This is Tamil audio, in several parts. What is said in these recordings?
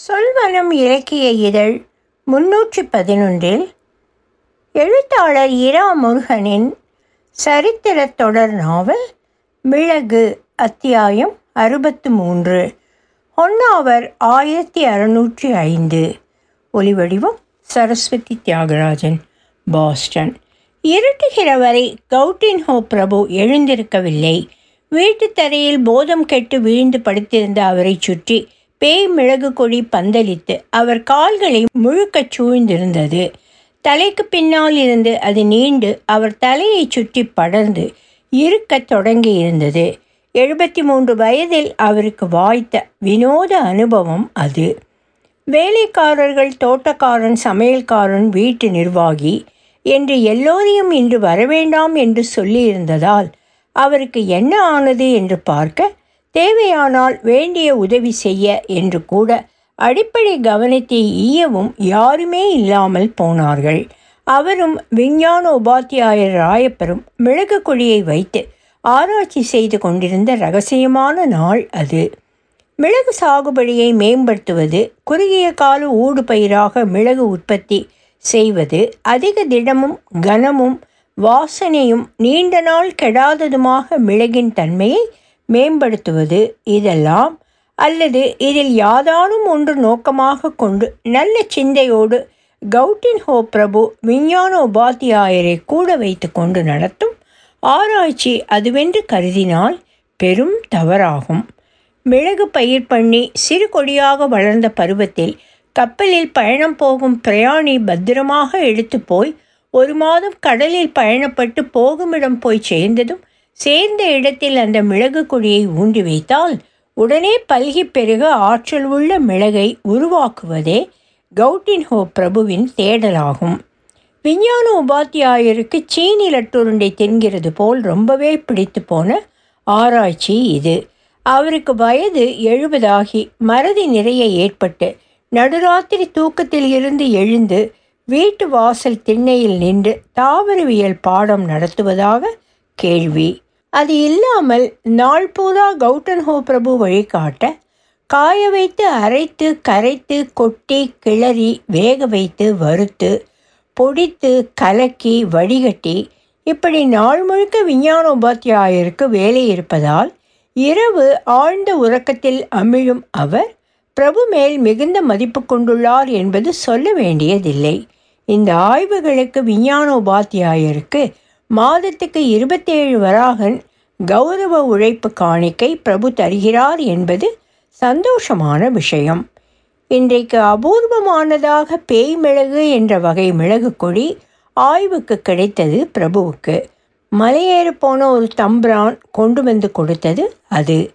சொல்வனம் இலக்கிய இதழ் முன்னூற்றி பதினொன்றில் எழுத்தாளர் இரா முருகனின் சரித்திரத் தொடர் நாவல் மிளகு அத்தியாயம் அறுபத்து மூன்று. ஒன்றாவர் ஆயிரத்தி அறுநூற்றி ஐந்து. ஒலிவடிவம் சரஸ்வதி தியாகராஜன் பாஸ்டன். இருட்டுகிற வரை கவுட்டின் ஹோ பிரபு எழுந்திருக்கவில்லை. வீட்டுத் தரையில் போதம் கெட்டு விழுந்து படுத்திருந்த அவரைச் சுற்றி பேய் மிளகு கொடி பந்தலித்து அவர் கால்களை முழுக்கச் சூழ்ந்திருந்தது. தலைக்கு பின்னால் இருந்து அது நீண்டு அவர் தலையைச் சுற்றி படர்ந்து இருக்கத் தொடங்கியிருந்தது. எழுபத்தி மூன்று வயதில் அவருக்கு வாய்த்த வினோத அனுபவம் அது. வேலைக்காரர்கள் தோட்டக்காரன் சமையல்காரன் வீட்டு நிர்வாகி என்று எல்லோரையும் இன்று வரவேண்டாம் என்று சொல்லியிருந்ததால் அவருக்கு என்ன ஆனது என்று பார்க்க தேவையானால் வேண்டிய உதவி செய்ய என்று கூட அடிப்படை கவனத்தை ஈயவும் யாருமே இல்லாமல் போனார்கள். அவரும் விஞ்ஞான உபாத்தியாயர் ராயப்பரும் மிளகு கொடியை வைத்து ஆராய்ச்சி செய்து கொண்டிருந்த ரகசியமான நாள் அது. மிளகு சாகுபடியை மேம்படுத்துவது குறுகிய கால ஊடு பயிராக மிளகு உற்பத்தி செய்வது அதிக திடமும் கனமும் வாசனையும் நீண்ட நாள் கெடாததுமாக மிளகின் தன்மையை மேம்படுத்துவது இதெல்லாம் அல்லது இதில் யாதானும் ஒன்று நோக்கமாக கொண்டு நல்ல சிந்தையோடு கவுட்டின் ஹோ பிரபு விஞ்ஞான உபாத்தியாயரை கூட வைத்து கொண்டு நடத்தும் ஆராய்ச்சி அதுவென்று கருதினால் பெரும் தவறாகும். மிளகு பயிர் பண்ணி சிறு கொடியாக வளர்ந்த பருவத்தில் கப்பலில் பயணம் போகும் பிரயாணி பத்திரமாக எடுத்து போய் ஒரு மாதம் கடலில் பயணப்பட்டு போகுமிடம் போய் சேர்ந்ததும் சேர்ந்த இடத்தில் அந்த மிளகு கொடியை ஊண்டி வைத்தால் உடனே பல்கி பெருக ஆற்றல் உள்ள மிளகை உருவாக்குவதே கவுட்டின்ஹோ பிரபுவின் தேடலாகும். விஞ்ஞான உபாத்தியாயருக்கு சீனி லட்டுருண்டை தின்கிறது போல் ரொம்பவே பிடித்து போன ஆராய்ச்சி இது. அவருக்கு வயது எழுபதாகி மறதி நிறைய ஏற்பட்டு நடுராத்திரி தூக்கத்தில் இருந்து எழுந்து வீட்டு வாசல் திண்ணையில் நின்று தாவரவியல் பாடம் நடத்துவதாக கேள்வி. அது இல்லாமல் நாள் பூரா கௌட்டன்ஹோ பிரபு வழிகாட்ட காய வைத்து அரைத்து கரைத்து கொட்டி கிளறி வேக வைத்து வறுத்து பொடித்து கலக்கி வடிகட்டி இப்படி நாள் முழுக்க விஞ்ஞான உபாத்தியாயருக்கு வேலை இருப்பதால் இரவு ஆழ்ந்த உறக்கத்தில் அமிழும் அவர் பிரபு மேல் மிகுந்த மதிப்பு கொண்டுள்ளார் என்பது சொல்ல வேண்டியதில்லை. இந்த ஆய்வுகளுக்கு விஞ்ஞான உபாத்தியாயருக்கு மாதத்துக்கு இருபத்தேழு வராகன் கௌரவ உழைப்பு காணிக்கை பிரபு தருகிறார் என்பது சந்தோஷமான விஷயம். இன்றைக்கு அபூர்வமானதாக பேய் மிளகு என்ற வகை மிளகு கொடி ஆய்வுக்கு கிடைத்தது பிரபுவுக்கு. மலையேற போன ஒரு தம்பிரான் கொண்டு வந்து கொடுத்தது அது.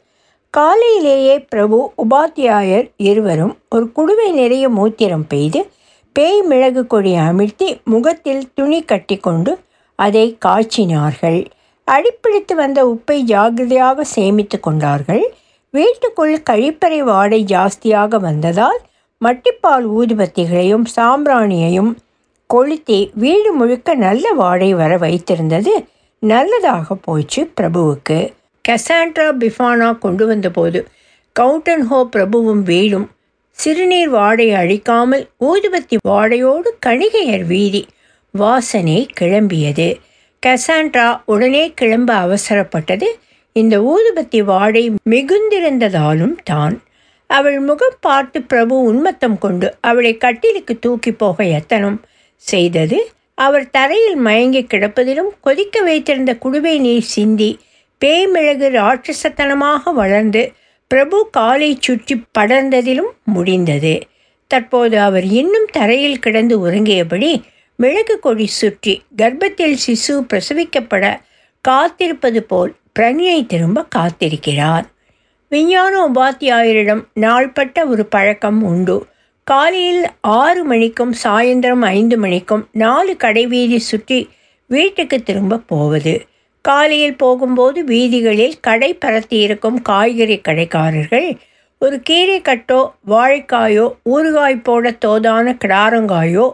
காலையிலேயே பிரபு உபாத்தியாயர் இருவரும் ஒரு குடுவை நிறைய மூத்திரம் பெய்து பேய் மிளகு கொடி அமிழ்த்தி முகத்தில் துணி கட்டி கொண்டு அதை காய்ச்சினார்கள். அடிப்பிடித்து வந்த உப்பை ஜாகிரதையாக சேமித்து கொண்டார்கள். வீட்டுக்குள் கழிப்பறை வாடை ஜாஸ்தியாக வந்ததால் மட்டிப்பால் ஊதுபத்திகளையும் சாம்பிராணியையும் கொளுத்தி வீடு முழுக்க நல்ல வாடை வர வைத்திருந்தது. நல்லதாக போச்சு பிரபுவுக்கு. கசாண்ட்ரா பிஃபானா கொண்டு வந்தபோது கவுண்டன் ஹோ பிரபுவும் வீடும் சிறுநீர் வாடை அழிக்காமல் ஊதுபத்தி வாடையோடு கணிகையர் வீதி வாசனை கிளம்பியது. கசாண்ட்ரா உடனே கிளம்ப அவசரப்பட்டது. இந்த ஊதுபத்தி வாடை மிகுந்திருந்ததாலும் தான். அவள் முகம் பார்த்து பிரபு உன்மத்தம் கொண்டு அவளை கட்டிலுக்கு தூக்கி போக எத்தனம் செய்தது. அவர் தரையில் மயங்கி கிடப்பதிலும் கொதிக்க வைத்திருந்த குடுவை நீர் சிந்தி பேய்மிளகு ராட்சசத்தனமாக வளர்ந்து பிரபு காலை சுற்றி படர்ந்ததிலும் முடிந்தது. தற்போது அவர் இன்னும் தரையில் கிடந்து உறங்கியபடி மிளகு கொடி சுற்றி கர்ப்பத்தில் சிசு பிரசவிக்கப்பட காத்திருப்பது போல் பிரணியை திரும்ப காத்திருக்கிறார். விஞ்ஞான உபாத்தியாயரிடம் நாள்பட்ட ஒரு பழக்கம் உண்டு. காலையில் ஆறு மணிக்கும் சாயந்தரம் ஐந்து மணிக்கும் நாலு கடைவீதி சுற்றி வீட்டுக்கு திரும்ப போவது. காலையில் போகும்போது வீதிகளில் கடை பரத்தி இருக்கும் காய்கறி கடைக்காரர்கள் ஒரு கீரை கட்டோ வாழைக்காயோ ஊறுகாய் போட தோதான கிடாரங்காயோ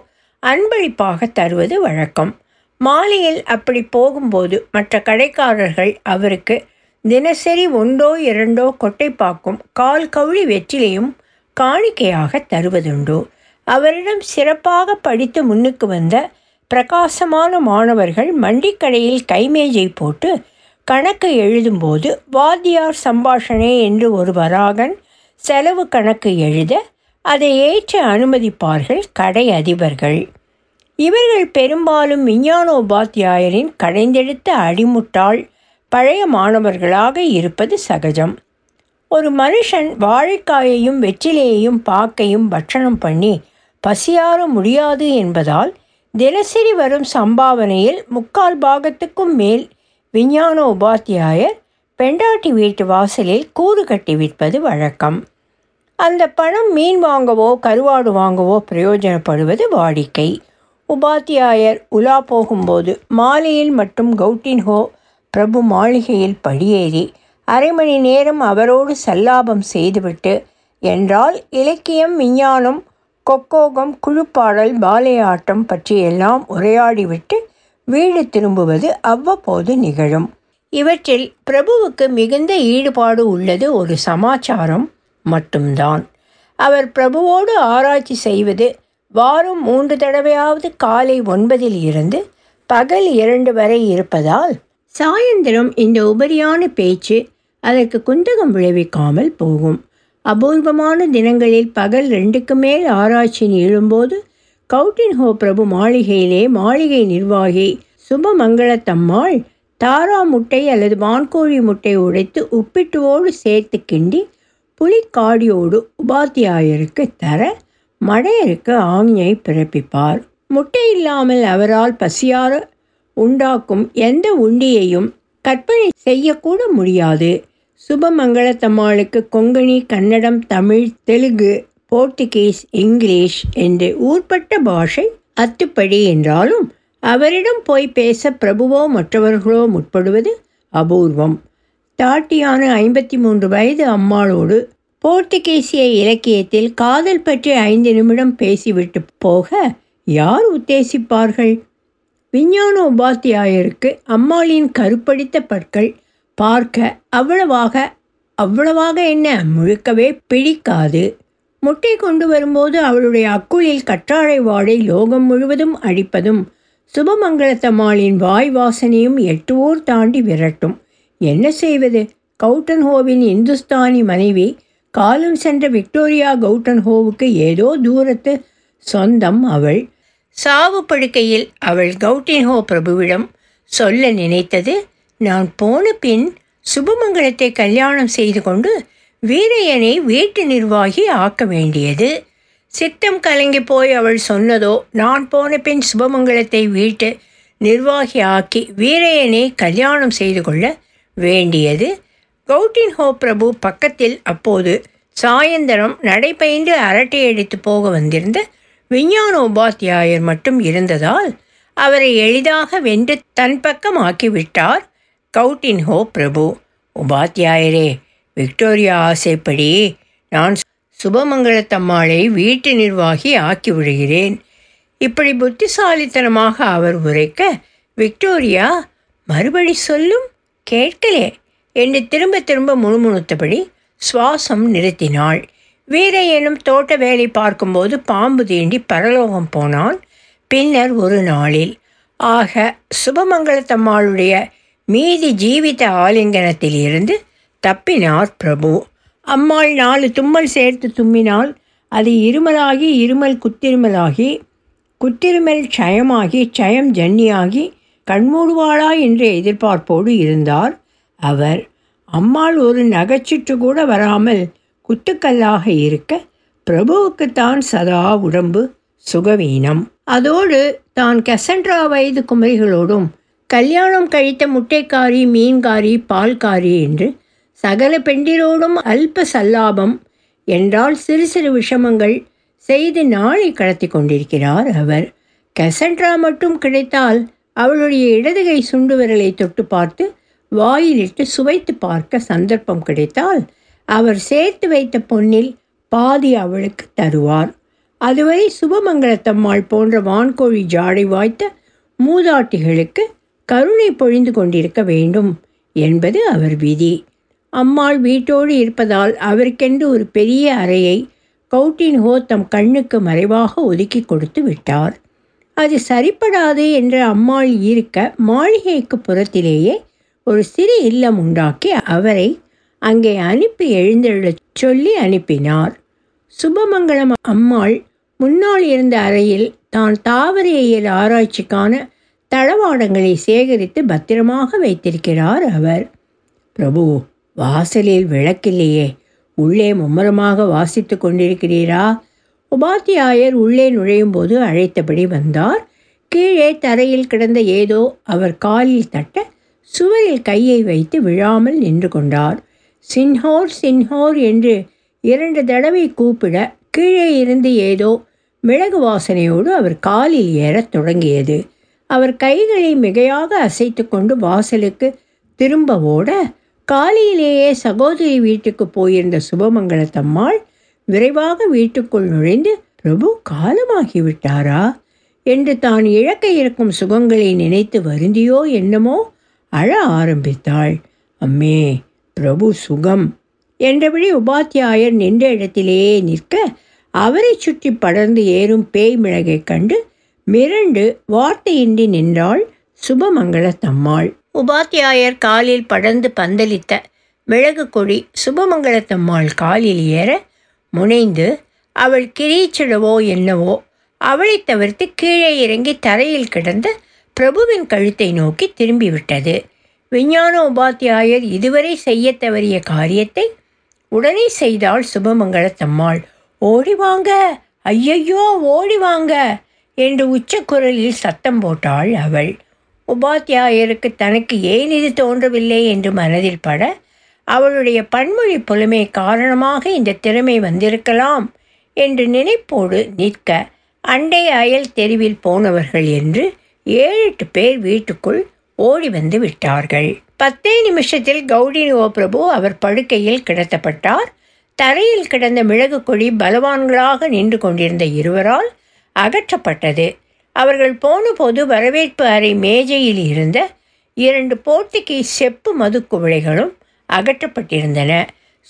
அன்பளிப்பாக தருவது வழக்கம். மாலையில் அப்படி போகும்போது மற்ற கடைக்காரர்கள் அவருக்கு தினசரி ஒன்றோ இரண்டோ கொட்டைப்பாக்கும் கால் கவுளி வெற்றிலையும் காணிக்கையாக தருவதுண்டு. அவரிடம் சிறப்பாக படித்து முன்னுக்கு வந்த பிரகாசமான மாணவர்கள் மண்டிக்கடையில் கைமேஜை போட்டு கணக்கு எழுதும்போது வாத்தியார் சம்பாஷணே என்று ஒரு வராகன் செலவு கணக்கு எழுத அதை ஏற்று அனுமதிப்பார்கள் கடை அதிபர்கள். இவர்கள் பெரும்பாலும் விஞ்ஞானோபாத்தியாயரின் கடைந்தெடுத்த அடிமுட்டாள் பழைய மாணவர்களாக இருப்பது சகஜம். ஒரு மனுஷன் வாழைக்காயையும் வெற்றிலையையும் பாக்கையும் பட்சணம் பண்ணி பசியாற முடியாது என்பதால் தினசரி வரும் சம்பாவனையில் முக்கால் பாகத்துக்கும் மேல் விஞ்ஞான உபாத்தியாயர் பெண்டாட்டி வீட்டு வாசலில் கூறு கட்டி விற்பது வழக்கம். அந்த பணம் மீன் வாங்கவோ கருவாடு வாங்கவோ பிரயோஜனப்படுவது வாடிக்கை. உபாத்தியாயர் உலா போகும்போது மாலையில் மட்டும் கவுட்டின்ஹோ பிரபு மாளிகையில் படியேறி அரை மணி நேரம் அவரோடு சல்லாபம் செய்துவிட்டு என்றால் இலக்கியம் விஞ்ஞானம் கொக்கோகம் குழுப்பாடல் பாலையாட்டம் பற்றியெல்லாம் உரையாடிவிட்டு வீடு திரும்புவது அவ்வப்போது நிகழும். இவற்றில் பிரபுவுக்கு மிகுந்த ஈடுபாடு உள்ளது ஒரு சமாச்சாரம் மட்டும்தான். அவர் பிரபுவோடு ஆராய்ச்சி செய்வது வாரம் மூன்று தடவையாவது காலை ஒன்பதில் இருந்து பகல் இரண்டு வரை இருப்பதால் சாயந்திரம் இந்த உபரியான பேச்சு அதற்கு குந்தகம் விளைவிக்காமல் போகும். அபூர்வமான தினங்களில் பகல் ரெண்டுக்கு மேல் ஆராய்ச்சி நீளும்போது கவுட்டின்ஹோ பிரபு மாளிகையிலே மாளிகை நிர்வாகி சுபமங்களத்தம்மாள் தாரா முட்டை அல்லது வான்கோழி முட்டை உடைத்து உப்பிட்டுவோடு சேர்த்து கிண்டி புலிக்காடியோடு உபாத்தியாயருக்கு தர மடையருக்கு ஆஞ்ஞை பிறப்பிப்பார். முட்டை இல்லாமல் அவரால் பசியார உண்டாக்கும் எந்த உண்டியையும் கற்பனை செய்யக்கூட முடியாது. சுபமங்களத்தம்மாளுக்கு கொங்கணி கன்னடம் தமிழ் தெலுங்கு போர்த்துகீஸ் இங்கிலீஷ் என்று ஊர்பட்ட பாஷை அத்துப்படி என்றாலும் அவரிடம் போய் பேச பிரபுவோ மற்றவர்களோ முற்படுவது அபூர்வம். தாட்டியான ஐம்பத்தி மூன்று வயது அம்மாளோடு போர்த்துகீசிய இலக்கியத்தில் காதல் பற்றி ஐந்து நிமிடம் பேசிவிட்டு போக யார் உத்தேசிப்பார்கள்? விஞ்ஞான உபாத்தியாயருக்கு அம்மாளின் கருப்படித்த பற்கள் பார்க்க அவ்வளவாக அவ்வளவாக என்ன முழுக்கவே பிடிக்காது. முட்டை கொண்டு வரும்போது அவளுடைய அக்குளில் கற்றாழை வாடை லோகம் முழுவதும் அடிப்பதும் சுபமங்கலத்தம்மாளின் வாய் வாசனையும் எட்டு ஊர் தாண்டி விரட்டும். என்ன செய்வது? கவுட்டன் ஹோவின் இந்துஸ்தானி மனைவி காலம் சென்ற விக்டோரியா கவுட்டன் ஹோவுக்கு ஏதோ தூரத்து சொந்தம் அவள். சாவு படுக்கையில் அவள் கவுட்டின்ஹோ பிரபுவிடம் சொல்ல நினைத்தது நான் போன பின் சுபமங்கலத்தை கல்யாணம் செய்து கொண்டு வீரையனை வீட்டு நிர்வாகி ஆக்க வேண்டியது. சித்தம் கலங்கி போய் அவள் சொன்னதோ நான் போன பின் சுபமங்கலத்தை வீட்டு நிர்வாகி ஆக்கி வீரையனை கல்யாணம் செய்து கொள்ள வேண்டியது. கவுட்டின் ஹோ பிரபு பக்கத்தில் அப்போது சாயந்தரம் நடைபயின்று அரட்டை அடித்து போக வந்திருந்த விஞ்ஞான உபாத்தியாயர் மட்டும் இருந்ததால் அவரை எளிதாக வென்று தன் பக்கம் ஆக்கிவிட்டார் கவுட்டின் ஹோ பிரபு. உபாத்தியாயரே விக்டோரியா ஆசைப்படி நான் சுபமங்களத்தம்மாளை வீட்டு நிர்வாகி ஆக்கி விடுகிறேன். இப்படி புத்திசாலித்தனமாக அவர் உரைக்க விக்டோரியா மறுபடி சொல்லும்? கேட்கலே. என்று திரும்ப திரும்ப முணுமுணுத்தபடி சுவாசம் நிறுத்தினாள். வீரையனும் தோட்ட வேலை பார்க்கும்போது பாம்பு தீண்டி பரலோகம் போனான். பின்னர் ஒரு நாளில் ஆக சுபமங்கலத்தம்மாளுடைய மீதி ஜீவித ஆலிங்கனத்தில் இருந்து தப்பினார் பிரபு. அம்மாள் நாலு தும்மல் சேர்த்து தும்மினால் அது இருமலாகி இருமல் குத்திருமலாகி குத்திருமல் சயமாகி சயம் ஜன்னியாகி கண்மூடுவாளா என்ற எதிர்பார்ப்போடு இருந்தார். அவர் அம்மாள் ஒரு நகைச்சுற்று கூட வராமல் குத்துக்கல்லாக இருக்க பிரபுவுக்குத்தான் சதா உடம்பு சுகவீனம். அதோடு தான் கசன்ட்ரா வயது குமரிகளோடும் கல்யாணம் கழித்த முட்டைக்காரி மீன்காரி பால்காரி என்று சகல பெண்டிரோடும் அல்ப சல்லாபம் என்றால் சிறு சிறு விஷமங்கள் செய்து நாளை கடத்தி கொண்டிருக்கிறார் அவர். கசன்ட்ரா மட்டும் கிடைத்தால் அவளுடைய இடதுகை சுண்டு விரலை தொட்டு பார்த்து வாயிலிட்டு சுவைத்து பார்க்க சந்தர்ப்பம் கிடைத்தால் அவர் சேர்த்து வைத்த பொன்னில் பாதி அவளுக்கு தருவார். அதுவரை சுபமங்கலத்தம்மாள் போன்ற வான்கோழி ஜாடை வாய்த்த மூதாட்டிகளுக்கு கருணை பொழிந்து கொண்டிருக்க வேண்டும் என்பது அவர் விதி. அம்மாள் வீட்டோடு இருப்பதால் அவருக்கென்று ஒரு பெரிய அறையை கவுட்டின் ஹோ தம் கண்ணுக்கு மறைவாக ஒதுக்கி கொடுத்து விட்டார். அது சரிப்படாது என்று அம்மாள் இருக்க மாளிகைக்கு புறத்திலேயே ஒரு சிறு இல்லம் உண்டாக்கி அவரை அங்கே அனுப்பி எழுந்தெழச் சொல்லி அனுப்பினார். சுபமங்கலம் அம்மாள் முன்னால் இருந்த அறையில் தான் தாவரையியல் ஆராய்ச்சிக்கான தளவாடங்களை சேகரித்து பத்திரமாக வைத்திருக்கிறார் அவர். பிரபு வாசலில் விளக்கில்லையே. உள்ளே மும்முரமாக வாசித்து கொண்டிருக்கிறீரா? உபாத்தியாயர் உள்ளே நுழையும் போது அழைத்தபடி வந்தார். கீழே தரையில் கிடந்த ஏதோ அவர் காலில் தட்ட சுவரில் கையை வைத்து விழாமல் நின்று கொண்டார். சின்ஹோர் சின்ஹோர் என்று இரண்டு தடவை கூப்பிட கீழே இருந்து ஏதோ மிளகு வாசனையோடு அவர் காலில் ஏறத் தொடங்கியது. அவர் கைகளை மிகையாக அசைத்து கொண்டு வாசலுக்கு திரும்ப ஓட காலையிலேயே சகோதரி வீட்டுக்கு போயிருந்த சுபமங்கலத்தம்மாள் விரைவாக வீட்டுக்குள் நுழைந்து பிரபு காலமாகிவிட்டாரா? என்று தான் இழக்க இருக்கும் சுகங்களை நினைத்து வருந்தியோ என்னமோ அழ ஆரம்பித்தாள். அம்மே பிரபு சுகம். என்றபடி உபாத்தியாயர் நின்ற இடத்திலேயே நிற்க அவரை சுற்றி படர்ந்து ஏறும் பேய் மிளகைக் கண்டு மிரண்டு வார்த்தையின்றி நின்றாள் சுபமங்கலத்தம்மாள் உபாத்தியாயர் காலில் படர்ந்து பந்தலித்த மிளகு கொடி சுபமங்களத்தம்மாள் காலில் ஏற முனைந்து அவள் கிரீச்சிடவோ என்னவோ அவளை தவிர்த்து கீழே இறங்கி தரையில் கிடந்த பிரபுவின் கழுத்தை நோக்கி திரும்பிவிட்டது. விஞ்ஞான உபாத்தியாயர் இதுவரை செய்ய தவறிய காரியத்தை உடனே செய்தாள் சுபமங்கலத்தம்மாள் ஓடி வாங்க ஐயையோ ஓடி வாங்க என்று உச்சக்குரலில் சத்தம் போட்டாள் அவள். உபாத்தியாயருக்கு தனக்கு ஏன் இது தோன்றவில்லை என்று மனதில் பட அவளுடைய பன்மொழி புலமை காரணமாக இந்த திறமை வந்திருக்கலாம் என்று நினைப்போடு நிற்க அண்டை அயல் தெருவில் போனவர்கள் என்று ஏழு எட்டு பேர் வீட்டுக்குள் ஓடி வந்து விட்டார்கள். பத்தே நிமிஷத்தில் கௌடினியோ பிரபு அவர் படுக்கையில் கிடத்தப்பட்டார். தரையில் கிடந்த மிளகு கொடி பலவான்களாக நின்று கொண்டிருந்த இருவரால் அகற்றப்பட்டது. அவர்கள் போனபோது வரவேற்பு அறை மேஜையில் இருந்த இரண்டு போட்டிக்கு செப்பு மது குவளைகளும் அகற்றப்பட்டிருந்தன.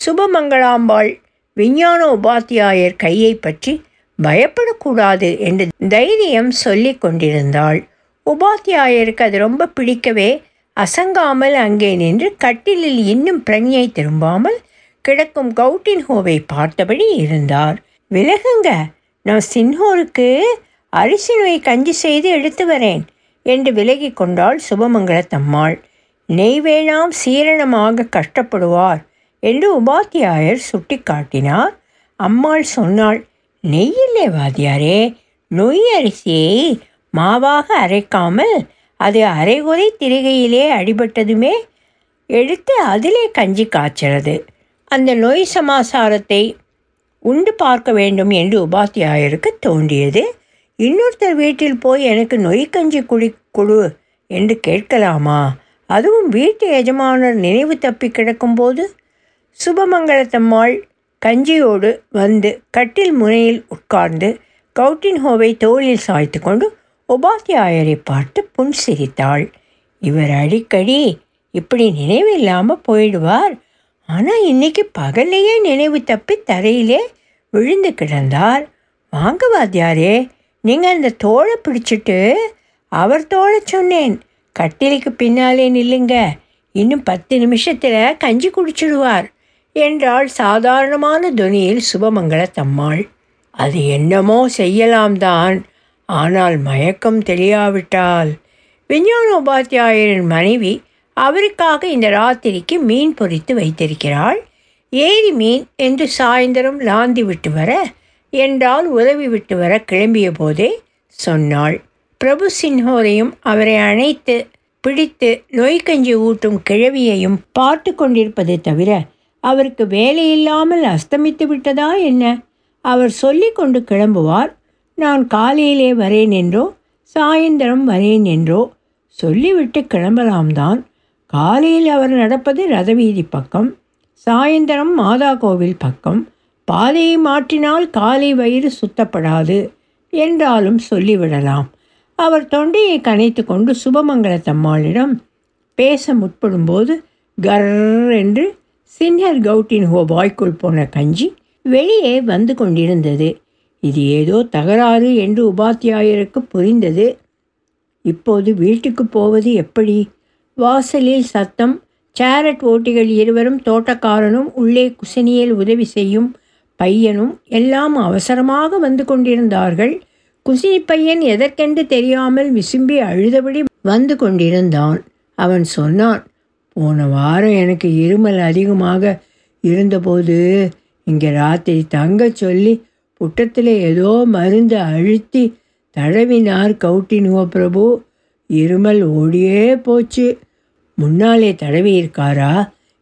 சுபமங்களாம்பாள் விஞ்ஞான உபாத்தியாயர் கையை பற்றி பயப்படக்கூடாது என்று தைரியம் சொல்லி கொண்டிருந்தாள். உபாத்தியாயருக்கு அது ரொம்ப பிடிக்கவே அசங்காமல் அங்கே நின்று கட்டிலில் இன்னும் பிரணியை திரும்பாமல் கிடக்கும் கவுட்டின் ஹோவை பார்த்தபடி இருந்தார். விலகுங்க நான் சின்ஹோருக்கு அரிசி நோய் கஞ்சி செய்து எடுத்து வரேன் என்று விலகி கொண்டாள் சுபமங்கலத்தம்மாள் நெய் வேணாம் சீரணமாக கஷ்டப்படுவார் என்று உபாத்தியாயர் சுட்டி காட்டினார் அம்மாள் சொன்னாள் நெய்யில்லே வாத்தியாரே நொய் அரிசியை மாவாக அரைக்காமல் அது அரைகுறை திரிகையிலே அடிபட்டதுமே எடுத்து அதிலே கஞ்சி காய்ச்சறது. அந்த நோய் சமாசாரத்தை உண்டு பார்க்க வேண்டும் என்று உபாத்தியாயருக்கு தோன்றியது. இன்னொருத்தர் வீட்டில் போய் எனக்கு நொய் கஞ்சி குடி கொடு என்று கேட்கலாமா? அதுவும் வீட்டு எஜமானர் நினைவு தப்பி கிடக்கும்போது சுபமங்கலத்தம்மாள் கஞ்சியோடு வந்து கட்டில் முனையில் உட்கார்ந்து கவுட்டின் ஹோவை தோளில் சாய்த்து கொண்டு உபாத்தியாயரை பார்த்து புன்சிரித்தாள். இவர் அடிக்கடி இப்படி நினைவில்லாமல் போயிடுவார். ஆனால் இன்னைக்கு பகல்லையே நினைவு தப்பி தரையிலே விழுந்து கிடந்தார். வாங்க வாத்தியாரே நீங்கள் அந்த தோளை பிடிச்சிட்டு அவர் தோளை சொன்னேன். கட்டிலுக்கு பின்னாலே நில்லுங்க. இன்னும் பத்து நிமிஷத்தில் கஞ்சி குடிச்சிடுவார் என்றாள் சாதாரணமான துணியில் சுபமங்கலத்தம்மாள். அது என்னமோ செய்யலாம் தான். ஆனால் மயக்கம் தெரியாவிட்டால். விஞ்ஞான உபாத்தியாயரின் மனைவி அவருக்காக இந்த ராத்திரிக்கு மீன் பொறித்து வைத்திருக்கிறாள். ஏரி மீன் என்று சாயந்தரம் லாந்தி விட்டு வர என்றால் உதவி விட்டு வர கிளம்பிய போதே சொன்னாள். பிரபு சின்ஹோரையும் அவரை அணைத்து பிடித்து நோய்க்கஞ்சி ஊட்டும் கிழவியையும் பார்த்து கொண்டிருப்பதை தவிர அவருக்கு வேலையில்லாமல் அஸ்தமித்து விட்டதா என்ன? அவர் சொல்லி கொண்டு கிளம்புவார் நான் காலையிலே வரேன் என்றோ சாயந்தரம் வரேன் என்றோ சொல்லிவிட்டு கிளம்பலாம் தான் காலையில் அவர் நடப்பது ரதவீதி பக்கம் சாயந்தரம் மாதா கோவில் பக்கம். பாதையை மாற்றினால் காலை வயிறு சுத்தப்படாது என்றாலும் சொல்லிவிடலாம். அவர் தொண்டையை கனைத்து கொண்டு சுபமங்கலத்தம்மாளிடம் பேச முற்படும்போது கர் என்று சின்னர் கவுட்டின் ஹோ வாய்க்குள் போன கஞ்சி வெளியே வந்து கொண்டிருந்தது. இது ஏதோ தகராறு என்று உபாத்தியாயருக்கு புரிந்தது. இப்போது வீட்டுக்கு போவது எப்படி? வாசலில் சத்தம் சேரட் ஓட்டிகள் இருவரும் தோட்டக்காரனும் உள்ளே குசினியில் உதவி செய்யும் பையனும் எல்லாம் அவசரமாக வந்து கொண்டிருந்தார்கள். குசினி பையன் எதற்கென்று தெரியாமல் விசும்பி அழுதபடி வந்து கொண்டிருந்தான். அவன் சொன்னான் போன வாரம் எனக்கு இருமல் அதிகமாக இருந்தபோது இங்கே ராத்திரி தங்க சொல்லி புட்டத்தில் ஏதோ மருந்து அழுத்தி தடவினார் கவுட்டினுவ பிரபு. இருமல் ஓடியே போச்சு. முன்னாலே தடவி இருக்காரா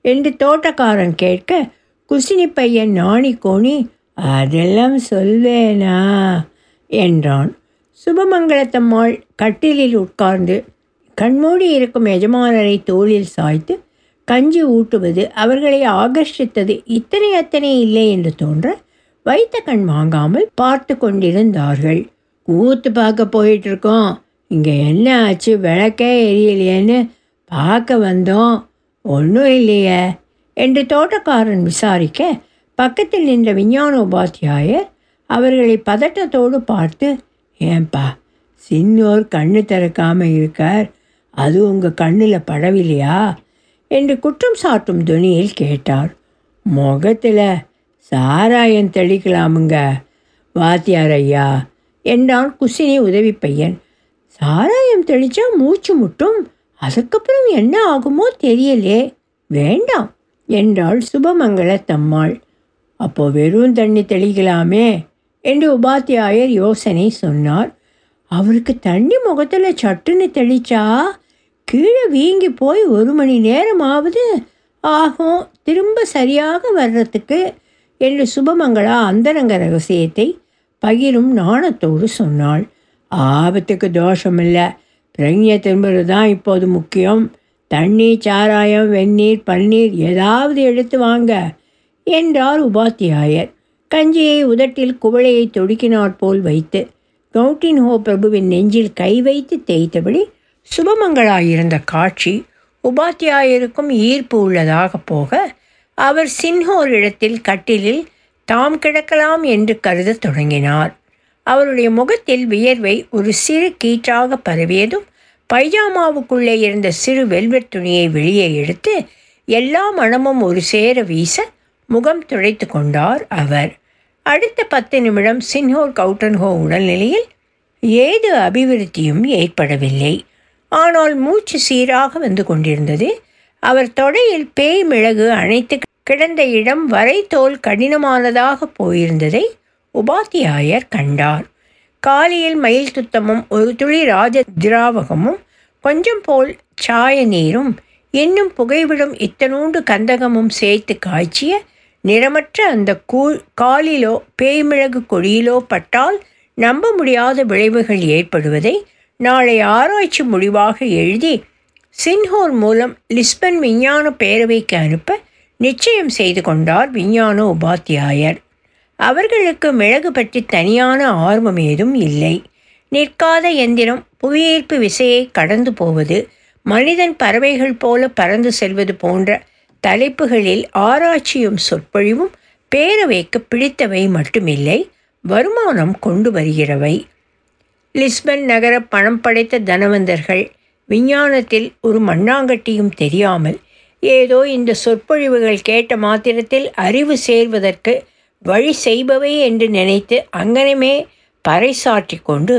என்று தோட்டக்காரன் கேட்க குசினி பையன் நாணி கோணி அதெல்லாம் சொல்வேனா? என்றான். சுபமங்கலத்தம்மாள் கட்டிலில் உட்கார்ந்து கண்மூடி இருக்கும் எஜமானரை தோளில் சாய்த்து கஞ்சி ஊட்டுவது அவர்களை ஆகர்ஷித்தது இத்தனை அத்தனை இல்லை என்று தோன்ற வைத்த கண் வாங்காமல் பார்த்து கொண்டிருந்தார்கள். கூத்து பார்க்க போயிட்டு இருக்கோம் இங்கே என்ன ஆச்சு? விளக்கே எரியலையேன்னு பார்க்க வந்தோம். ஒன்றும் இல்லையே என்று தோட்டக்காரன் விசாரிக்க பக்கத்தில் நின்ற விஞ்ஞான உபாத்தியாயர் அவர்களை பதட்டத்தோடு பார்த்து ஏன்பா சின்னோர் கண்ணு திறக்காமல் இருக்கார். அது உங்கள் கண்ணில் படவில்லையா? என்று குற்றம் சாட்டும் துணியில் கேட்டார். முகத்தில் சாராயம் தெளிக்கலாமுங்க. வாத்தியார் ஐயா என்றான் குசினி உதவி பையன். சாராயம் தெளிச்சா மூச்சு முட்டும். அதுக்கப்புறம் என்ன ஆகுமோ தெரியலே. வேண்டாம் என்றாள் சுபமங்கள தம்மாள். அப்போ வெறும் தண்ணி தெளிக்கலாமே என்று உபாத்தியாயர் யோசனை சொன்னார். அவருக்கு தண்ணி முகத்தில் சட்டுன்னு தெளிச்சா கீழே வீங்கி போய் ஒரு மணி நேரமாவது ஆகும் திரும்ப சரியாக வர்றதுக்கு. என்று சுபமங்களா அந்தரங்க ரகசியத்தை பகிரும் நாணத்தோடு சொன்னாள். ஆபத்துக்கு தோஷமில்லை. பிரஞ்ஞை திரும்புறது தான் இப்போது முக்கியம். தண்ணி சாராயம் வெந்நீர் பன்னீர் ஏதாவது எடுத்து வாங்க என்றார் உபாத்தியாயர். கஞ்சியை உதட்டில் குவளையை தொடுக்கினாற் போல் வைத்து கவுட்டின் ஹோ பிரபுவின் நெஞ்சில் கை வைத்து தேய்த்தபடி சுபமங்களாயிருந்த காட்சி உபாத்தியாயருக்கும் ஈர்ப்பு உள்ளதாக போக அவர் சின்ஹோர் இடத்தில் கட்டிலில் தாம் கிடக்கலாம் என்று கருதத் தொடங்கினார். அவருடைய முகத்தில் வியர்வை ஒரு சிறு கீற்றாக பரவியதும் பைஜாமாவுக்குள்ளே இருந்த சிறு வெல்வெட் துணியை வெளியே எடுத்து எல்லா மனமும் ஒரு சேர வீச முகம் துடைத்து கொண்டார் அவர். அடுத்த பத்து நிமிடம் சின்ஹோர் கவுட்டன்ஹோ உடல்நிலையில் ஏது அபிவிருத்தியும் ஏற்படவில்லை. ஆனால் மூச்சு சீராக வந்து கொண்டிருந்தது அவர் தொடையில் பேய் மிளகு அணைத்து கிடந்த இடம் வரை தோல் கடினமானதாக போயிருந்ததை உபாத்தியாயர் கண்டார். காலியில் மயில் துத்தமும் ஒரு துளி ராஜ திராவகமும் கொஞ்சம் போல் சாய நீரும் இன்னும் புகைவிடும் இத்தனூண்டு கந்தகமும் சேர்த்து காய்ச்சிய நிறமற்ற அந்த கூழ் காலிலோ பேய்மிளகு கொடியிலோ பட்டால் நம்ப முடியாத விளைவுகள் ஏற்படுவதை நாளை ஆராய்ச்சி முடிவாக எழுதி சின்ஹோர் மூலம் லிஸ்பன் விஞ்ஞான பேரவைக்கு அனுப்ப நிச்சயம் செய்து கொண்டார் விஞ்ஞான உபாத்தியாயர். அவர்களுக்கு மிளகு பற்றி தனியான ஆர்வம் ஏதும் இல்லை. நிற்காத எந்திரம் புவியீர்ப்பு விசையை கடந்து போவது மனிதன் பறவைகள் போல பறந்து செல்வது போன்ற தலைப்புகளில் ஆராய்ச்சியும் சொற்பொழிவும் பேரவைக்கு பிடித்தவை மட்டுமில்லை வருமானம் கொண்டு வருகிறவை. லிஸ்பன் நகர பணம் படைத்த தனவந்தர்கள் விஞ்ஞானத்தில் ஒரு மண்ணாங்கட்டியும் தெரியாமல் ஏதோ இந்த சொற்பொழிவுகள் கேட்ட மாத்திரத்தில் அறிவு சேர்வதற்கு வழி செய்பவை என்று நினைத்து அங்கனமே பறைசாற்றி கொண்டு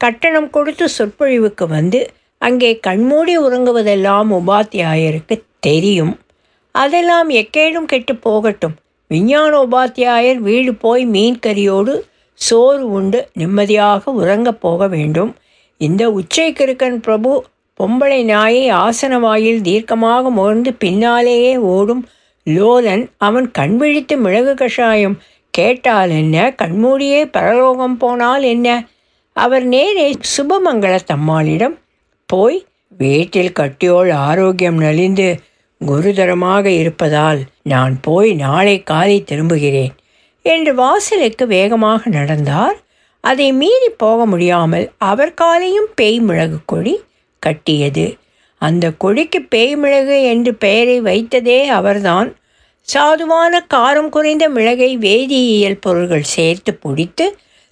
கட்டணம் கொடுத்து சொற்பொழிவுக்கு வந்து அங்கே கண்மூடி உறங்குவதெல்லாம் உபாத்தியாயருக்கு தெரியும். அதெல்லாம் எக்கேடும் கெட்டு போகட்டும். விஞ்ஞான உபாத்தியாயர் வீடு போய் மீன் கறியோடு சோறு உண்டு நிம்மதியாக உறங்கப் போக வேண்டும். இந்த உச்சை கிருக்கன் பிரபு பொம்பளை நாயை ஆசன வாயில் தீர்க்கமாக முகர்ந்து பின்னாலேயே ஓடும் லோலன் அவன் கண் விழித்து மிளகு கஷாயம். கேட்டால் என்ன? கண்மூடியே பரலோகம் போனால் என்ன? அவர் நேரே சுபமங்கள தம்மாளிடம் போய் வீட்டில் கட்டியோள் ஆரோக்கியம் நலிந்து குருதரமாக இருப்பதால் நான் போய் நாளை காலை திரும்புகிறேன் என்று வாசலுக்கு வேகமாக நடந்தார். அதை மீறி போக முடியாமல் அவர் காலையும் பேய் மிளகு கொடி கட்டியது. அந்த கொடிக்கு பேய் மிளகு என்று பெயரை வைத்ததே அவர்தான். சாதுவான காரம் குறைந்த மிளகை வேதியியல் பொருள்கள் சேர்த்து பொடித்து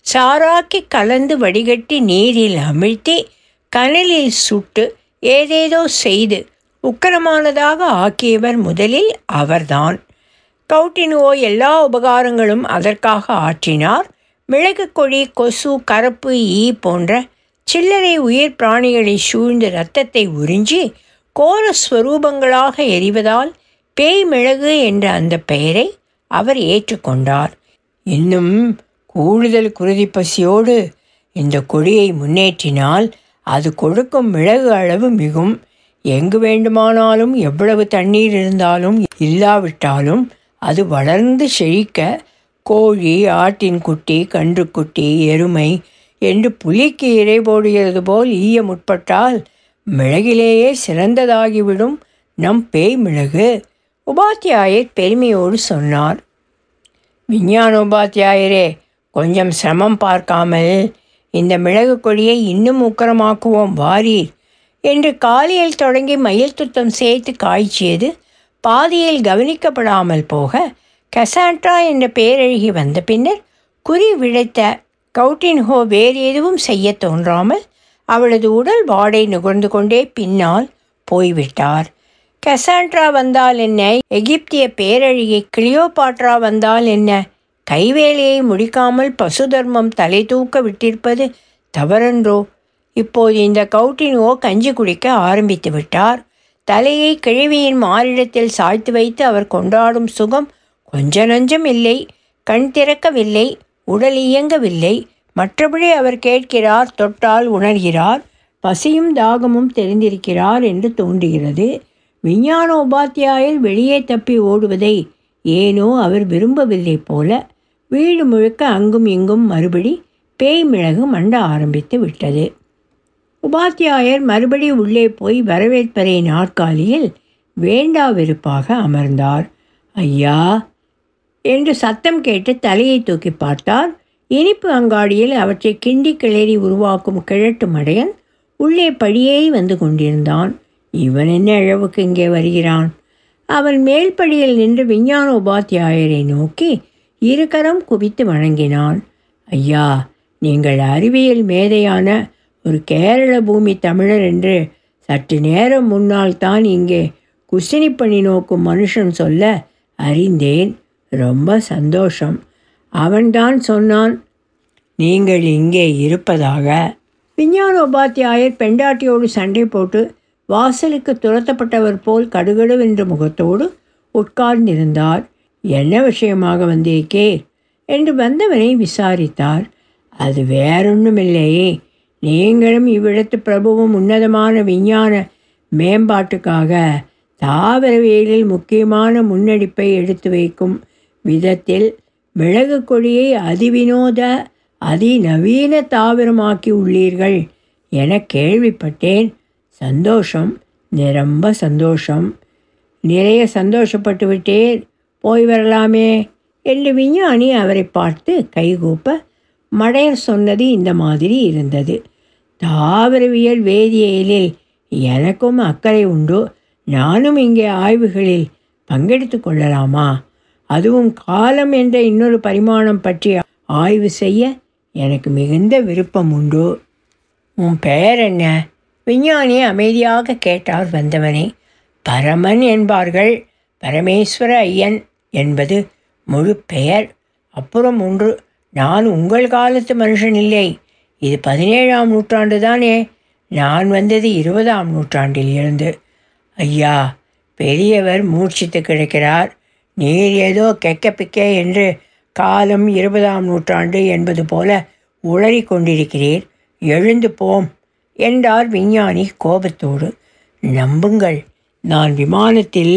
சாராக்கி கலந்து வடிகட்டி நீரில் அமிழ்த்தி கனலில் சுட்டு ஏதேதோ செய்து உக்கரமானதாக ஆக்கியவர் முதலில் அவர்தான். கவுட்டினுவோ எல்லா உபகாரங்களும் அதற்காக ஆற்றினார். மிளகு கொடி கொசு கரப்பு ஈ போன்ற சில்லறை உயிர் பிராணிகளை சூழ்ந்து இரத்தத்தை உறிஞ்சி கோர ஸ்வரூபங்களாக எரிவதால் பேய் மிளகு என்ற அந்த பெயரை அவர் ஏற்றுக்கொண்டார். இன்னும் கூடுதல் குருதி பசியோடு இந்த கொடியை முன்னேற்றினால் அது கொடுக்கும் மிளகு அளவு மிகும். எங்கு வேண்டுமானாலும் எவ்வளவு தண்ணீர் இருந்தாலும் இல்லாவிட்டாலும் அது வளர்ந்து செழிக்க கோழி ஆட்டின் குட்டி கன்றுக்குட்டி எருமை என்று புலிக்கு இறை போடுகிறது போல் ஈய முற்பட்டால் மிளகிலேயே சிறந்ததாகிவிடும் நம் பேய் மிளகு. உபாத்தியாயர் பெருமையோடு சொன்னார். விஞ்ஞான உபாத்தியாயரே கொஞ்சம் சிரமம் பார்க்காமல் இந்த மிளகு கொடியை இன்னும் உக்கரமாக்குவோம் வாரீர் என்று காலையில் தொடங்கி மயில் துத்தம் சேர்த்து காய்ச்சியது பாதியில் கவனிக்கப்படாமல் போக கசாண்ட்ரா என்ற பேரழகி வந்த பின்னர் குறி விழைத்த கவுட்டின்ஹோ வேறு எதுவும் செய்ய தோன்றாமல் அவளது உடல் வாடை நுகர்ந்து கொண்டே பின்னால் போய்விட்டார். கசாண்ட்ரா வந்தால் என்ன? எகிப்திய பேரழியை கிளியோபாட்ரா வந்தால் என்ன? கைவேலையை முடிக்காமல் பசு தர்மம் தலை தூக்க விட்டிருப்பது தவறன்றோ? இப்போது இந்த கவுட்டினோ கஞ்சி குடிக்க ஆரம்பித்து விட்டார். தலையை கிழவியின் மாறிடத்தில் சாய்த்து வைத்து அவர் கொண்டாடும் சுகம் கொஞ்ச நஞ்சம் இல்லை கண் திறக்கவில்லை. உடல் இயங்கவில்லை மற்றபடி அவர் கேட்கிறார் தொட்டால் உணர்கிறார் பசியும் தாகமும் தெரிந்திருக்கிறார் என்று தோன்றுகிறது. விஞ்ஞான உபாத்தியாயர் வெளியே தப்பி ஓடுவதை ஏனோ அவர் விரும்பவில்லை போல வீடு முழுக்க அங்கும் இங்கும் மறுபடி பேய் மிளகு மண்ட ஆரம்பித்து விட்டது. உபாத்தியாயர் மறுபடி உள்ளே போய் வரவேற்பறை நாற்காலியில் வேண்டா வெறுப்பாக அமர்ந்தார். ஐயா என்று சத்தம் கேட்டு தலையை தூக்கி பார்த்தார். இனிப்பு அங்காடியில் அவற்றை கிண்டி கிளறி உருவாக்கும் கிழட்டு மடையன் உள்ளே படியே வந்து கொண்டிருந்தான். இவன் என்ன அளவுக்கு இங்கே வருகிறான்? அவன் மேல்படியில் நின்று விஞ்ஞான உபாத்தியாயரை நோக்கி இருகரம் குவித்து வணங்கினான். ஐயா நீங்கள் அறிவியல் மேதையான ஒரு கேரள பூமி தமிழர் என்று சற்று நேரம் முன்னால் தான் இங்கே குசினி பண்ணி நோக்கும் மனுஷன் சொல்ல அறிந்தேன். ரொம்ப சந்தோஷம். அவன்தான் சொன்னான் நீங்கள் இங்கே இருப்பதாக. விஞ்ஞான உபாத்தியாயர் பெண்டாட்டியோடு சண்டை போட்டு வாசலுக்கு துரத்தப்பட்டவர் போல் கடுகடுவென்ற முகத்தோடு உட்கார்ந்திருந்தார். என்ன விஷயமாக வந்திருக்கே? என்று வந்தவனை விசாரித்தார். அது வேறொன்றுமில்லையே. நீங்களும் இவ்விடத்து பிரபுவும் உன்னதமான விஞ்ஞான மேம்பாட்டுக்காக தாவரவியலில் முக்கியமான முன்னெடுப்பை எடுத்து வைக்கும் விதத்தில் மிளகு கொடியை அதிவினோத அதிநவீன தாவரமாக்கி உள்ளீர்கள் என கேள்விப்பட்டேன். சந்தோஷம் நிரம்ப சந்தோஷம். நிறைய சந்தோஷப்பட்டு விட்டேன். போய் வரலாமே என்று விஞ்ஞானி அவரை பார்த்து கைகூப்ப மடையர் சொன்னது இந்த மாதிரி இருந்தது. தாவரவியல் வேதியியலில் எனக்கும் அக்கறை உண்டு. நானும் இங்கே ஆய்வுகளில் பங்கெடுத்து கொள்ளலாமா? அதுவும் காலம் என்ற இன்னொரு பரிமாணம் பற்றி ஆய்வு செய்ய எனக்கு மிகுந்த விருப்பம் உண்டு. உன் பெயர் என்ன? விஞ்ஞானி அமைதியாக கேட்டார் வந்தவனை. பரமன் என்பார்கள். பரமேஸ்வர ஐயன் என்பது முழு பெயர். அப்புறம் ஒன்று நான் உங்கள் காலத்து மனுஷன் இல்லை. இது பதினேழாம் நூற்றாண்டு தானே? நான் வந்தது இருபதாம் நூற்றாண்டில் இருந்து ஐயா பெரியவர் மூர்ச்சித்து கிடக்கிறார். நீர் ஏதோ கெக்க பிக்கே என்று காலம் இருபதாம் நூற்றாண்டு என்பது போல உளறி கொண்டிருக்கிறீர். எழுந்து போம் என்றார் விஞ்ஞானி கோபத்தோடு. நம்புங்கள் நான் விமானத்தில்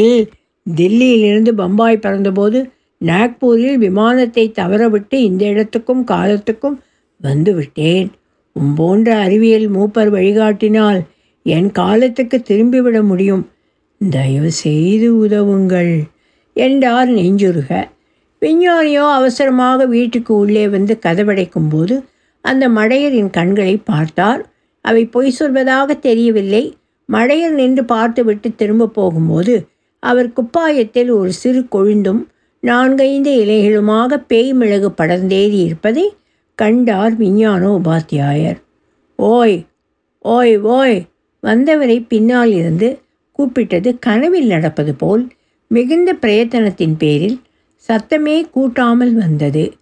தில்லியிலிருந்து பம்பாய் பறந்தபோது நாக்பூரில் விமானத்தை தவறவிட்டு இந்த இடத்துக்கும் காலத்துக்கும் வந்துவிட்டேன். உம்போன்ற அறிவியல் மூப்பர் வழிகாட்டினால் என் காலத்துக்கு திரும்பிவிட முடியும். தயவு செய்து உதவுங்கள். என்றார் நெஞ்சுருக. விஞ்ஞானியோ அவசரமாக வீட்டுக்கு உள்ளே வந்து கதவடைக்கும் போது அந்த மடையரின் கண்களை பார்த்தார். அவை பொய் சொல்வதாக தெரியவில்லை. மடையர் நின்று பார்த்துவிட்டு திரும்ப போகும்போது அவர் குப்பாயத்தில் ஒரு சிறு கொழுந்தும் நான்கைந்து இலைகளுமாக பேய் மிளகு படர்ந்தேறி இருப்பதை கண்டார் விஞ்ஞான உபாத்தியாயர். ஓய் ஓய் ஓய் வந்தவரை பின்னால் இருந்து கூப்பிட்டது கனவில் நடப்பது போல் மிகுந்த பிரயத்தனத்தின் பேரில் சத்தமே கூட்டாமல் வந்தது.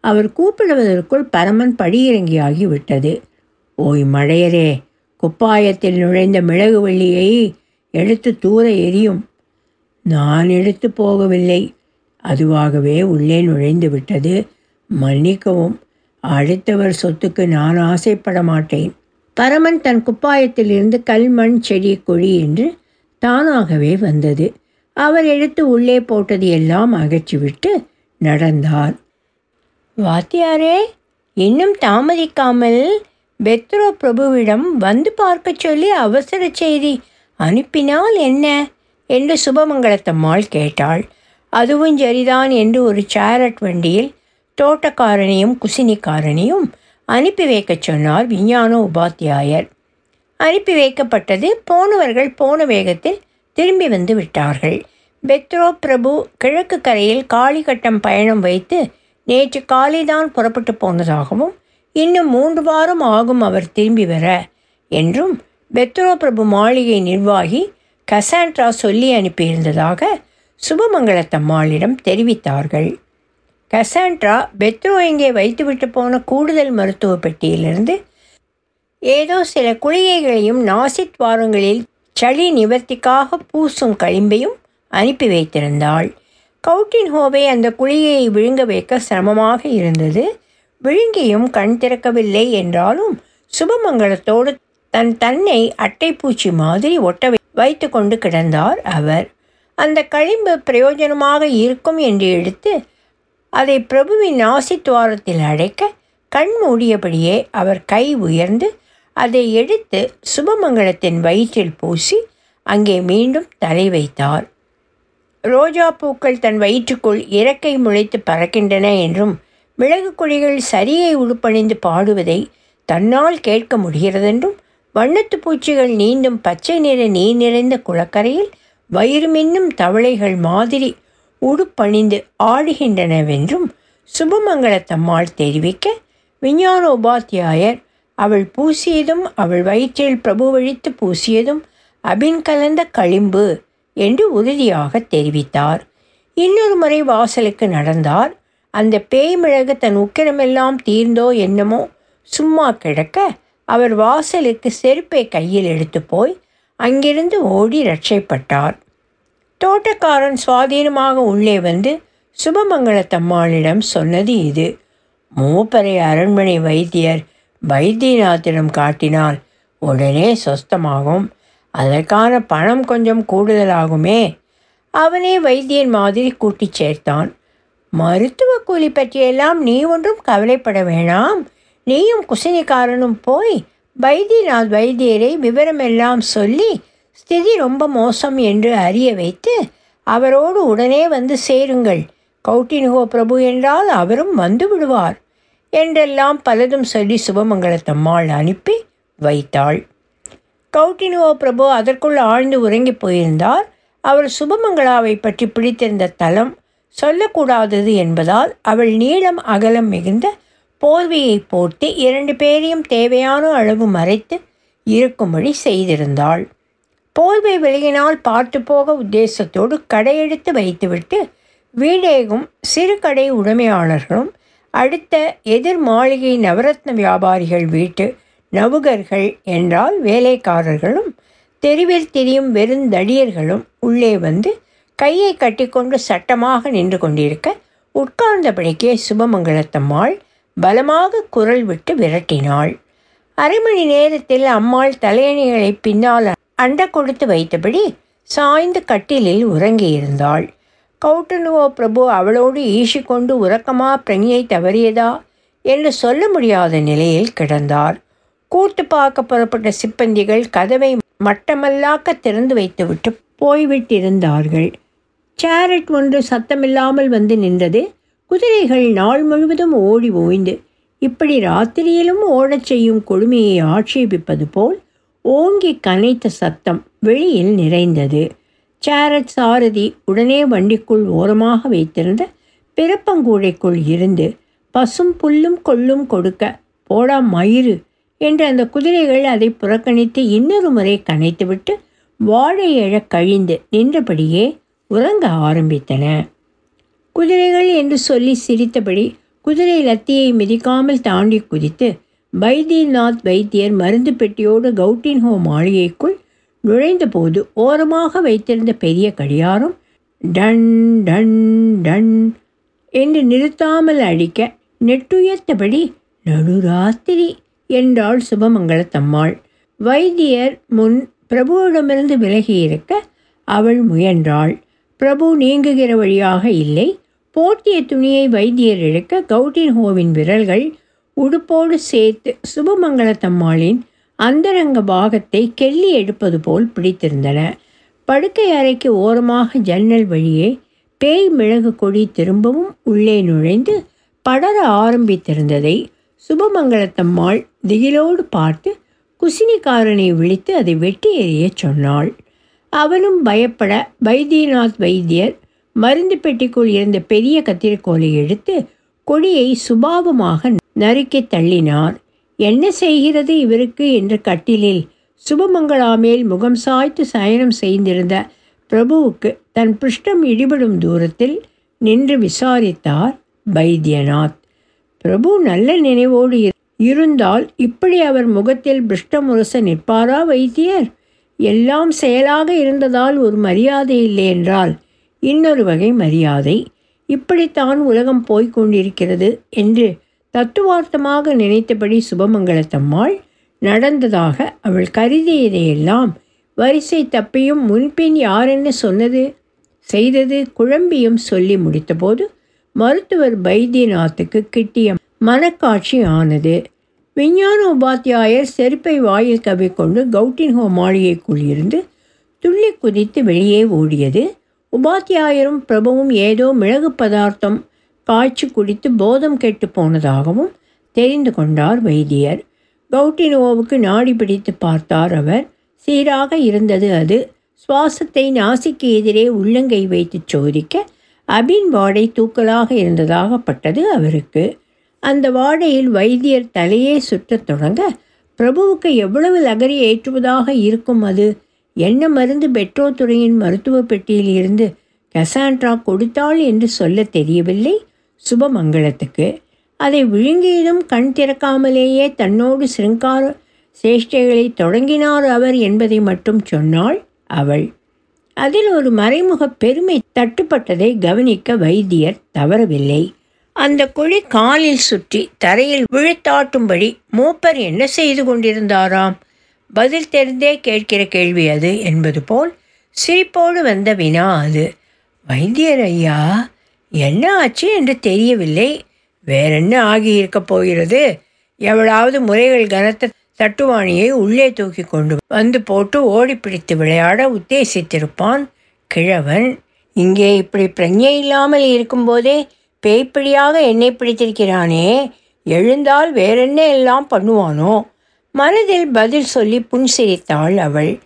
அவர் கூப்பிடுவதற்குள் பரமன் படியிறங்கியாகிவிட்டது ஓய் மழையரே குப்பாயத்தில் நுழைந்த மிளகு வெள்ளியை எடுத்து தூர எரியும் நான் எடுத்து போகவில்லை. அதுவாகவே உள்ளே நுழைந்து விட்டது. மன்னிக்கவும் அடுத்தவர் சொத்துக்கு நான் ஆசைப்பட மாட்டேன். பரமன் தன் குப்பாயத்திலிருந்து கல் மண் செடி கொழி என்று தானாகவே வந்தது. அவர் எடுத்து உள்ளே போட்டது எல்லாம் அகற்றிவிட்டு நடந்தார் வாத்தியாரே இன்னும் தாமதிக்காமல் பெத்ரோ பிரபுவிடம் வந்து பார்க்க சொல்லி அவசர செய்தி அனுப்பினால் என்ன? என்று சுபமங்கலத்தம்மாள் கேட்டாள். அதுவும் சரிதான் என்று ஒரு சேரட் வண்டியில் தோட்டக்காரனையும் குசினிக்காரனையும் அனுப்பி வைக்கச் சொன்னார் விஞ்ஞான உபாத்தியாயர். அனுப்பி வைக்கப்பட்டது போனவர்கள் போன வேகத்தில் திரும்பி வந்து விட்டார்கள். பெத்ரோ பிரபு கிழக்கு கரையில் காளிகட்டம் பயணம் வைத்து நேற்று காலைதான் புறப்பட்டு போனதாகவும் இன்னும் மூன்று வாரம் ஆகும் அவர் திரும்பி வர என்றும் பெத்ரோ பிரபு மாளிகை நிர்வாகி கசாண்ட்ரா சொல்லி அனுப்பியிருந்ததாக சுபமங்கலத்தம்மாளிடம் தெரிவித்தார்கள். கசாண்ட்ரா பெத்ரோ இங்கே வைத்துவிட்டு போன கூடுதல் மருத்துவ பெட்டியிலிருந்து ஏதோ சில குளிகைகளையும் நாசித்வாரங்களில் சளி நிவர்த்திக்காக பூசும் களிம்பையும் அனுப்பி வைத்திருந்தாள். கவுட்டின் ஹோவை அந்த குழியை விழுங்க வைக்க சிரமமாக இருந்தது. விழுங்கியும் கண் திறக்கவில்லை என்றாலும் சுபமங்கலத்தோடு தன் தன்னை அட்டைப்பூச்சி மாதிரி ஒட்ட வைத்து கொண்டு கிடந்தார் அவர். அந்த களிம்பு பிரயோஜனமாக இருக்கும் என்று எடுத்து அதை பிரபுவின் நாசித்துவாரத்தில் அடைக்க கண் மூடியபடியே அவர் கை உயர்ந்து அதை எடுத்து சுபமங்கலத்தின் வயிற்றில் பூசி அங்கே மீண்டும் தலை வைத்தார். ரோஜா பூக்கள் தன் வயிற்றுக்குள் இறக்கை முளைத்து பறக்கின்றன என்றும் மிளகு கொடிகள் சரியை உடுப்பணிந்து பாடுவதை தன்னால் கேட்க முடிகிறதென்றும் வண்ணத்து பூச்சிகள் நீந்தும் பச்சை நிற நீர் நிறைந்த குளக்கரையில் வயிறு மின்னும் தவளைகள் மாதிரி உடுப்பணிந்து ஆடுகின்றனவென்றும் சுபமங்கலத்தம்மாள் தெரிவிக்க விஞ்ஞான உபாத்தியாயர் அவள் பூசியதும் அவள் வயிற்றில் பிரபு வழித்து பூசியதும் அபின் கலந்த களிம்பு என்று உறுதியாக தெரிவித்தார். இன்னொரு முறை வாசலுக்கு நடந்தார். அந்த பேய் மிளகு தன் உக்கிரமெல்லாம் தீர்ந்தோ என்னமோ சும்மா கிடக்க அவர் வாசலுக்கு செருப்பை கையில் எடுத்து போய் அங்கிருந்து ஓடி ரட்சைப்பட்டார். தோட்டக்காரன் சுவாதீனமாக உள்ளே வந்து சுபமங்கலத்தம்மாளிடம் சொன்னது இது. மூப்பரை அரண்மனை வைத்தியர் வைத்தியநாத்திடம் காட்டினால் உடனே சொஸ்தமாகும். அதற்கான பணம் கொஞ்சம் கூடுதலாகுமே. அவனே வைத்தியன் மாதிரி கூட்டிச் சேர்த்தான். மருத்துவ கூலி பற்றியெல்லாம் நீ ஒன்றும் கவலைப்பட வேணாம். நீயும் குசினிக்காரனும் போய் வைத்தியநாத் வைத்தியரை விவரமெல்லாம் சொல்லி ஸ்திதி ரொம்ப மோசம் என்று அறிய வைத்து அவரோடு உடனே வந்து சேருங்கள். கௌட்டினுகோ பிரபு என்றால் அவரும் வந்து விடுவார். என்றெல்லாம் பலதும் சொல்லி சுபமங்கலத்தம்மாள் அனுப்பி வைத்தாள். கவுட்டினுவோ பிரபு அதற்குள் ஆழ்ந்து உறங்கி போயிருந்தார். அவர் சுபமங்களாவை பற்றி பிடித்திருந்த தலம் சொல்லக்கூடாதது என்பதால் அவள் நீளம் அகலம் மிகுந்த போர்வையை போட்டு இரண்டு பேரையும் தேவையான அளவு மறைத்து இருக்கும்படி செய்திருந்தாள். போர்வை விலகினால் பார்த்து போக உத்தேசத்தோடு கடையெடுத்து வைத்துவிட்டு வீடேகும் சிறு கடை உடைமையாளர்களும் அடுத்த எதிர் மாளிகை நவரத்ன வியாபாரிகள் வீட்டு நவுகர்கள் என்றால் வேலைக்காரர்களும் தெருவில் திரியும் வெறுந்தடியர்களும் உள்ளே வந்து கையை கட்டிக்கொண்டு சட்டமாக நின்று கொண்டிருக்க உட்கார்ந்தபடிக்கே சுபமங்கலத்தம்மாள் பலமாக குரல் விட்டு விரட்டினாள். அரை மணி நேரத்தில் அம்மாள் தலையணிகளை பின்னால் அண்ட கொடுத்து வைத்தபடி சாய்ந்து கட்டிலில் உறங்கியிருந்தாள். கௌட்டனுவோ பிரபு அவளோடு ஈசிக்கொண்டு உறக்கமா பிரணியை தவறியதா என்று சொல்ல முடியாத நிலையில் கிடந்தார். கூட்டு பார்க்க புறப்பட்ட சிப்பந்திகள் கதவை மட்டமல்லாக்க திறந்து வைத்துவிட்டு போய்விட்டிருந்தார்கள். சேரட் ஒன்று சத்தமில்லாமல் வந்து நின்றது. குதிரைகள் நாள் முழுவதும் ஓடி ஓய்ந்து இப்படி ராத்திரியிலும் ஓடச் செய்யும் கொடுமையை ஆட்சேபிப்பது போல் ஓங்கி கனைத்த சத்தம் வெளியில் நிறைந்தது. சேரட் சாரதி உடனே வண்டிக்குள் ஓரமாக வைத்திருந்த பிறப்பங்கூடைக்குள் இருந்து பசும் புல்லும் கொள்ளும் கொடுக்க போடா மயிறு என்று அந்த குதிரைகள் அதை புறக்கணித்து இன்னொரு முறை கனைத்துவிட்டு வாழை எழக் கழிந்து நின்றபடியே உறங்க ஆரம்பித்தன. குதிரைகள் என்று சொல்லி சிரித்தபடி குதிரை லத்தியை மிதிக்காமல் தாண்டி குதித்து வைத்தியநாத் வைத்தியர் மருந்து பெட்டியோடு கவுட்டின்ஹோ மாளிகைக்குள் நுழைந்தபோது ஓரமாக வைத்திருந்த பெரிய கடியாரம் டன் டன் டன் என்று நிறுத்தாமல் அடிக்க நெட்டுயர்த்தபடி நடுராத்திரி என்றாள் சுபமங்கலத்தம்மாள் வைத்தியர் முன் பிரபுவிடமிருந்து விலகியிருக்க அவள் முயன்றாள். பிரபு நீங்குகிற வழியாக இல்லை. போர்த்திய துணியை வைத்தியர் இழுக்க கவுட்டின் ஹோவின் விரல்கள் உடுப்போடு சேர்த்து சுபமங்கலத்தம்மாளின் அந்தரங்க பாகத்தை கெல்லி எடுப்பது போல் பிடித்திருந்தன. படுக்கை அறைக்கு ஓரமாக ஜன்னல் வழியே பேய் மிளகு கொடி திரும்பவும் உள்ளே நுழைந்து படர ஆரம்பித்திருந்ததை சுபமங்கலத்தம்மாள் திகிலோடு பார்த்து குசினிக்காரனை விழித்து அதை வெட்டி எறியச் சொன்னாள். அவனும் பயப்பட வைத்தியநாத் வைத்தியர் மருந்து பெட்டிக்குள் இருந்த பெரிய கத்திரிக்கோலை எடுத்து கொடியை சுபாவமாக நறுக்கி தள்ளினார். என்ன செய்கிறது இவருக்கு என்று கட்டிலில் சுபமங்களா மேல் முகம் சாய்த்து சயனம் செய்திருந்த பிரபுவுக்கு தன் பிருஷ்டம் இடிபடும் தூரத்தில் நின்று விசாரித்தார் வைத்தியநாத். பிரபு நல்ல நினைவோடு இருந்தால் இப்படி அவர் முகத்தில் பிருஷ்டமுரச நிற்பாரா வைத்தியர்? எல்லாம் செயலாக இருந்ததால் ஒரு மரியாதை இல்லை என்றால் இன்னொரு வகை மரியாதை. இப்படித்தான் உலகம் போய்க் கொண்டிருக்கிறது என்று தத்துவார்த்தமாக நினைத்தபடி சுபமங்கலத்தம்மாள் நடந்ததாக அவள் கருதியதையெல்லாம் வரிசை தப்பியும் முன்பின் யாரென்ன சொன்னது செய்தது குழம்பியும் சொல்லி முடித்தபோது மருத்துவர் பைத்தியநாத்துக்கு கிட்டிய மனக்காட்சி ஆனது. விஞ்ஞான உபாத்தியாயர் செருப்பை வாயில் கவிக்கொண்டு கொண்டு ஹோ மாளிகைக்குள் இருந்து துள்ளி குதித்து வெளியே ஓடியது. உபாத்தியாயரும் பிரபுவும் ஏதோ மிளகு பதார்த்தம் காய்ச்சி குடித்து போதம் கெட்டு போனதாகவும் தெரிந்து கொண்டார் வைத்தியர். கவுட்டினோவுக்கு நாடி பிடித்து பார்த்தார் அவர். சீராக இருந்தது அது. சுவாசத்தை நாசிக்கு எதிரே உள்ளங்கை வைத்து சோதிக்க அபின் வாடை தூக்கலாக இருந்ததாகப்பட்டது அவருக்கு. அந்த வாடையில் வைத்தியர் தலையே சுற்றத் தொடங்க பிரபுவுக்கு எவ்வளவு லகரி ஏற்றுவதாக இருக்கும் அது? என்ன மருந்து பெட்ரோ துறையின் மருத்துவ பெட்டியில் இருந்து கசாண்ட்ரா கொடுத்தாள் என்று சொல்ல தெரியவில்லை? சுபமங்களத்துக்கு அதை விழுங்கியதும் கண் திறக்காமலேயே தன்னோடு சிருங்கார சேஷ்டைகளை தொடங்கினார் அவர் என்பதை மட்டும் சொன்னாள் அவள். அதில் ஒரு மறைமுக பெருமை தட்டுப்பட்டதை கவனிக்க வைத்தியர் தவறவில்லை. அந்த குழி காலில் சுற்றி தரையில் விழுத்தாட்டும்படி மூப்பர் என்ன செய்து கொண்டிருந்தாராம்? பதில் தெரிந்தே கேட்கிற கேள்வி அது என்பது போல் சிரிப்போடு வந்த வினா அது. வைத்தியர் ஐயா என்ன ஆச்சு என்று தெரியவில்லை. வேறென்ன ஆகியிருக்க போகிறது? எவ்வளவு முறைகள் கனத்த தட்டுவாணியை உள்ளே தூக்கி கொண்டு வந்து போட்டு ஓடி பிடித்து விளையாட உத்தேசித்திருப்பான் கிழவன். இங்கே இப்படி பிரஞை இல்லாமல் இருக்கும்போதே பேய்ப்பிடியாக என்னை பிடித்திருக்கிறானே. எழுந்தால் வேறென்ன எல்லாம் பண்ணுவானோ? மனதில் பதில் சொல்லி புன்சிரித்தாள் அவள்.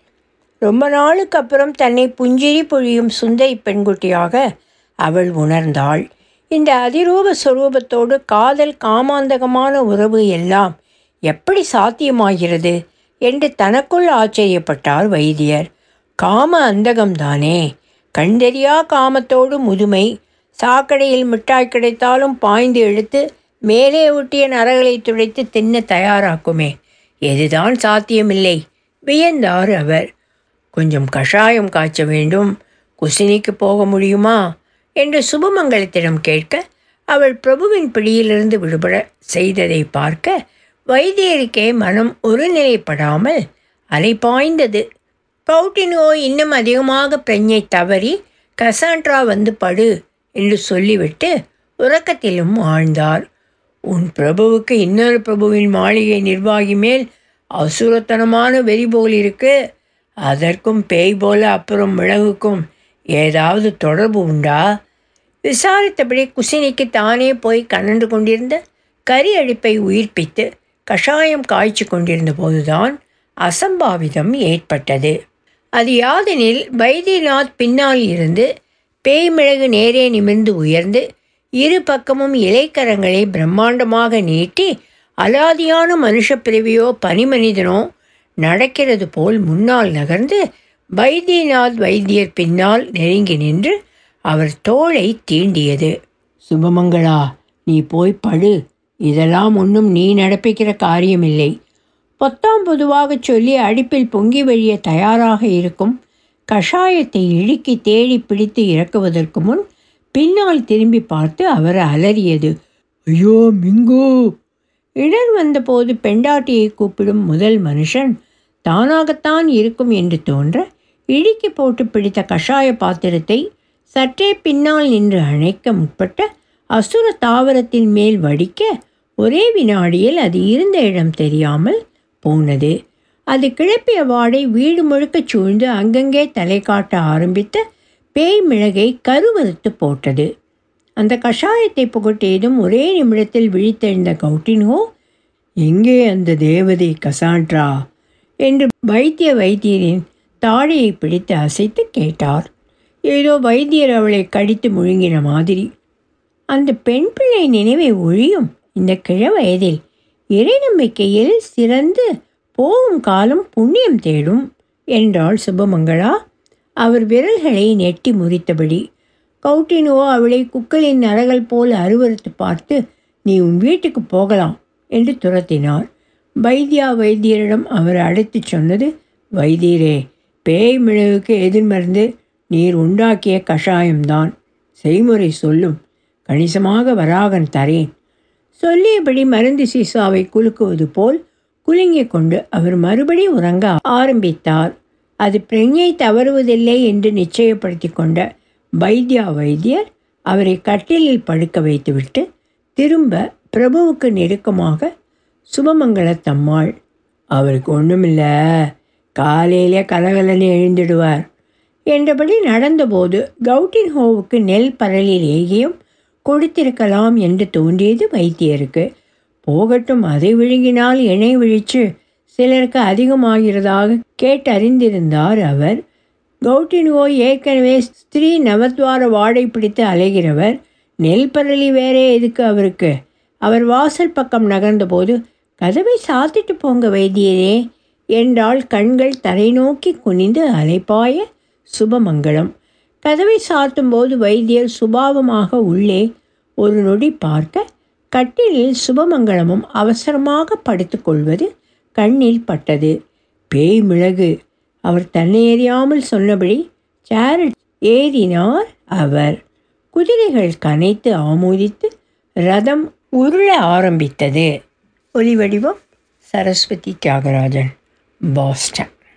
ரொம்ப நாளுக்கு அப்புறம் தன்னை புஞ்சிரி பொழியும் சுந்தை பெண்குட்டியாக அவள் உணர்ந்தாள். இந்த அதிரூப சுரூபத்தோடு காதல் காமாந்தகமான உறவு எல்லாம் எப்படி சாத்தியமாகிறது? என்று தனக்குள் ஆச்சரியப்பட்டார் வைத்தியர். காம அந்தகம்தானே. கண்டறியா காமத்தோடு முதுமை. சாக்கடையில் மிட்டாய் கிடைத்தாலும் பாய்ந்து இழுத்து மேலே ஒட்டிய நரகளை துடைத்து தின்ன தயாராக்குமே. எதுதான் சாத்தியமில்லை. வியந்தார் அவர். கொஞ்சம் கஷாயம் காய்ச்ச வேண்டும். குசினிக்கு போக முடியுமா? என்று சுபமங்கலத்திடம் கேட்க அவள் பிரபுவின் பிடியிலிருந்து விடுபட செய்ததை பார்க்க வைத்தியருக்கே மனம் ஒருநிலைப்படாமல் அலைப்பாய்ந்தது பவுட்டினோ இன்னும் அதிகமாக பிரஞ்சை தவறி கசாண்ட்ரா வந்து படு என்று சொல்லிவிட்டு உறக்கத்திலும் ஆழ்ந்தார். உன் பிரபுவுக்கு இன்னொரு பிரபுவின் மாளிகை நிர்வாகி மேல் அசுரத்தனமான வெறி போல் இருக்கு. அதற்கும் பேய் போல அப்புறம் மிளகுக்கும் ஏதாவது தொடர்பு உண்டா? விசாரித்தபடி குசினிக்கு தானே போய் கனன்று கொண்டிருந்த கரி அழிப்பை உயிர்ப்பித்து கஷாயம் காய்ச்சி கொண்டிருந்த போதுதான் அசம்பாவிதம் ஏற்பட்டது. அது யாதெனில் வைத்தியநாத் பின்னால் இருந்து பேய்மிளகு நேரே நிமிர்ந்து உயர்ந்து இரு பக்கமும் இலைக்கரங்களை பிரம்மாண்டமாக நீட்டி அலாதியான மனுஷ பிறவியோ பனிமனிதனோ நடக்கிறது போல் முன்னால் நகர்ந்து வைத்தியநாத் வைத்தியர் பின்னால் நெருங்கி நின்று அவர் தோளை தீண்டியது. சுபமங்களா நீ போய் படு. இதெல்லாம் ஒன்றும் நீ நடப்பிக்கிற காரியமில்லை. பொத்தாம் பொதுவாகச் சொல்லி அடுப்பில் பொங்கி வழிய தயாராக இருக்கும் கஷாயத்தை இழுக்கி தேடி பிடித்து இறக்குவதற்கு முன் பின்னால் திரும்பி பார்த்து அவர் அலறியது. ஐயோ மிங்கு! இடர் வந்தபோது பெண்டாட்டியை கூப்பிடும் முதல் மனுஷன் தானாகத்தான் இருக்கும் என்று தோன்ற இழுக்கி போட்டு பிடித்த கஷாய பாத்திரத்தை சற்றே பின்னால் நின்று அணைக்க முற்பட்ட அசுர தாவரத்தின் மேல் வடிக்க ஒரே வினாடியில் அது இருந்த இடம் தெரியாமல் போனது. அது கிளப்பிய வாடை வீடு முழுக்க சூழ்ந்து அங்கங்கே தலை காட்ட ஆரம்பித்த பேய் மிளகை கருவறுத்து போட்டது. அந்த கஷாயத்தை புகட்டியதும் ஒரே நிமிடத்தில் விழித்தெழுந்த கவுட்டினோ எங்கே அந்த தேவதை கசான்ட்ரா என்று வைத்திய வைத்தியரின் தாழையை பிடித்து அசைத்து கேட்டார். ஏதோ வைத்தியர் அவளை கடித்து முழுங்கின மாதிரி. அந்த பெண் பிள்ளை நினைவை ஒழியும் இந்த கிழ வயதில் இறை நம்பிக்கையில் சிறந்து போகும் காலம் புண்ணியம் தேடும் என்றாள் சுபமங்களா அவர் விரல்களை நெட்டி முறித்தபடி. கவுட்டினோ அவளை குக்களின் நரகள் போல் அருவறுத்து பார்த்து நீ உன் வீட்டுக்கு போகலாம் என்று துரத்தினார். வைத்தியா வைத்தியரிடம் அவர் அழைத்து சொன்னது வைத்தியரே பேய் மிளகுக்கு எதிர்மருந்து நீர் உண்டாக்கிய கஷாயம்தான். செய்முறை சொல்லும். கணிசமாக வராகன் தரேன். சொல்லியபடி மருந்து சீசாவை குலுக்குவது போல் குலுங்கிக் கொண்டு அவர் மறுபடி உறங்க ஆரம்பித்தார். அது பிரஞ்சை தவறுவதில்லை என்று நிச்சயப்படுத்தி கொண்ட வைத்தியா வைத்தியர் அவரை கட்டிலில் படுக்க வைத்துவிட்டு திரும்ப பிரபுவுக்கு நெருக்கமாக சுபமங்கலத்தம்மாள் அவருக்கு ஒன்றுமில்ல காலையிலே கலகலன்னு எழுந்திடுவார். என்றபடி நடந்தபோது கவுட்டின்ஹோவுக்கு நெல் பரலில் ஏகியும் கொடுத்திருக்கலாம் என்று தோன்றியது வைத்தியருக்கு. போகட்டும் அதை விழுங்கினால் இணை விழிச்சு சிலருக்கு அதிகமாகிறதாக கேட்டறிந்திருந்தார் அவர். கௌட்டின்கோ ஏற்கனவே ஸ்திரீ நவத்வார வாடை பிடித்து அலைகிறவர். நெல் பரளி வேறே எதுக்கு அவருக்கு? அவர் வாசல் பக்கம் நகர்ந்தபோது கதவை சாத்திட்டு போங்க வைத்தியரே என்றால் கண்கள் தரை நோக்கி குனிந்து அலைப்பாய. சுபமங்கலம். கதவை சாத்தும்போது வைத்தியர் சுபாவமாக உள்ளே ஒரு நொடி பார்க்க கட்டிலில் சுபமங்கலமும் அவசரமாக படுத்துக்கொள்வது கண்ணில் பட்டது. பேய் மிளகு. அவர் தன்னை எறியாமல் சொன்னபடி சேரட் ஏறினார் அவர். குதிரைகள் கனைத்து ஆமோதித்து ரதம் உருள ஆரம்பித்தது. ஒலிவடிவம் சரஸ்வதி தியாகராஜன் பாஸ்டன்.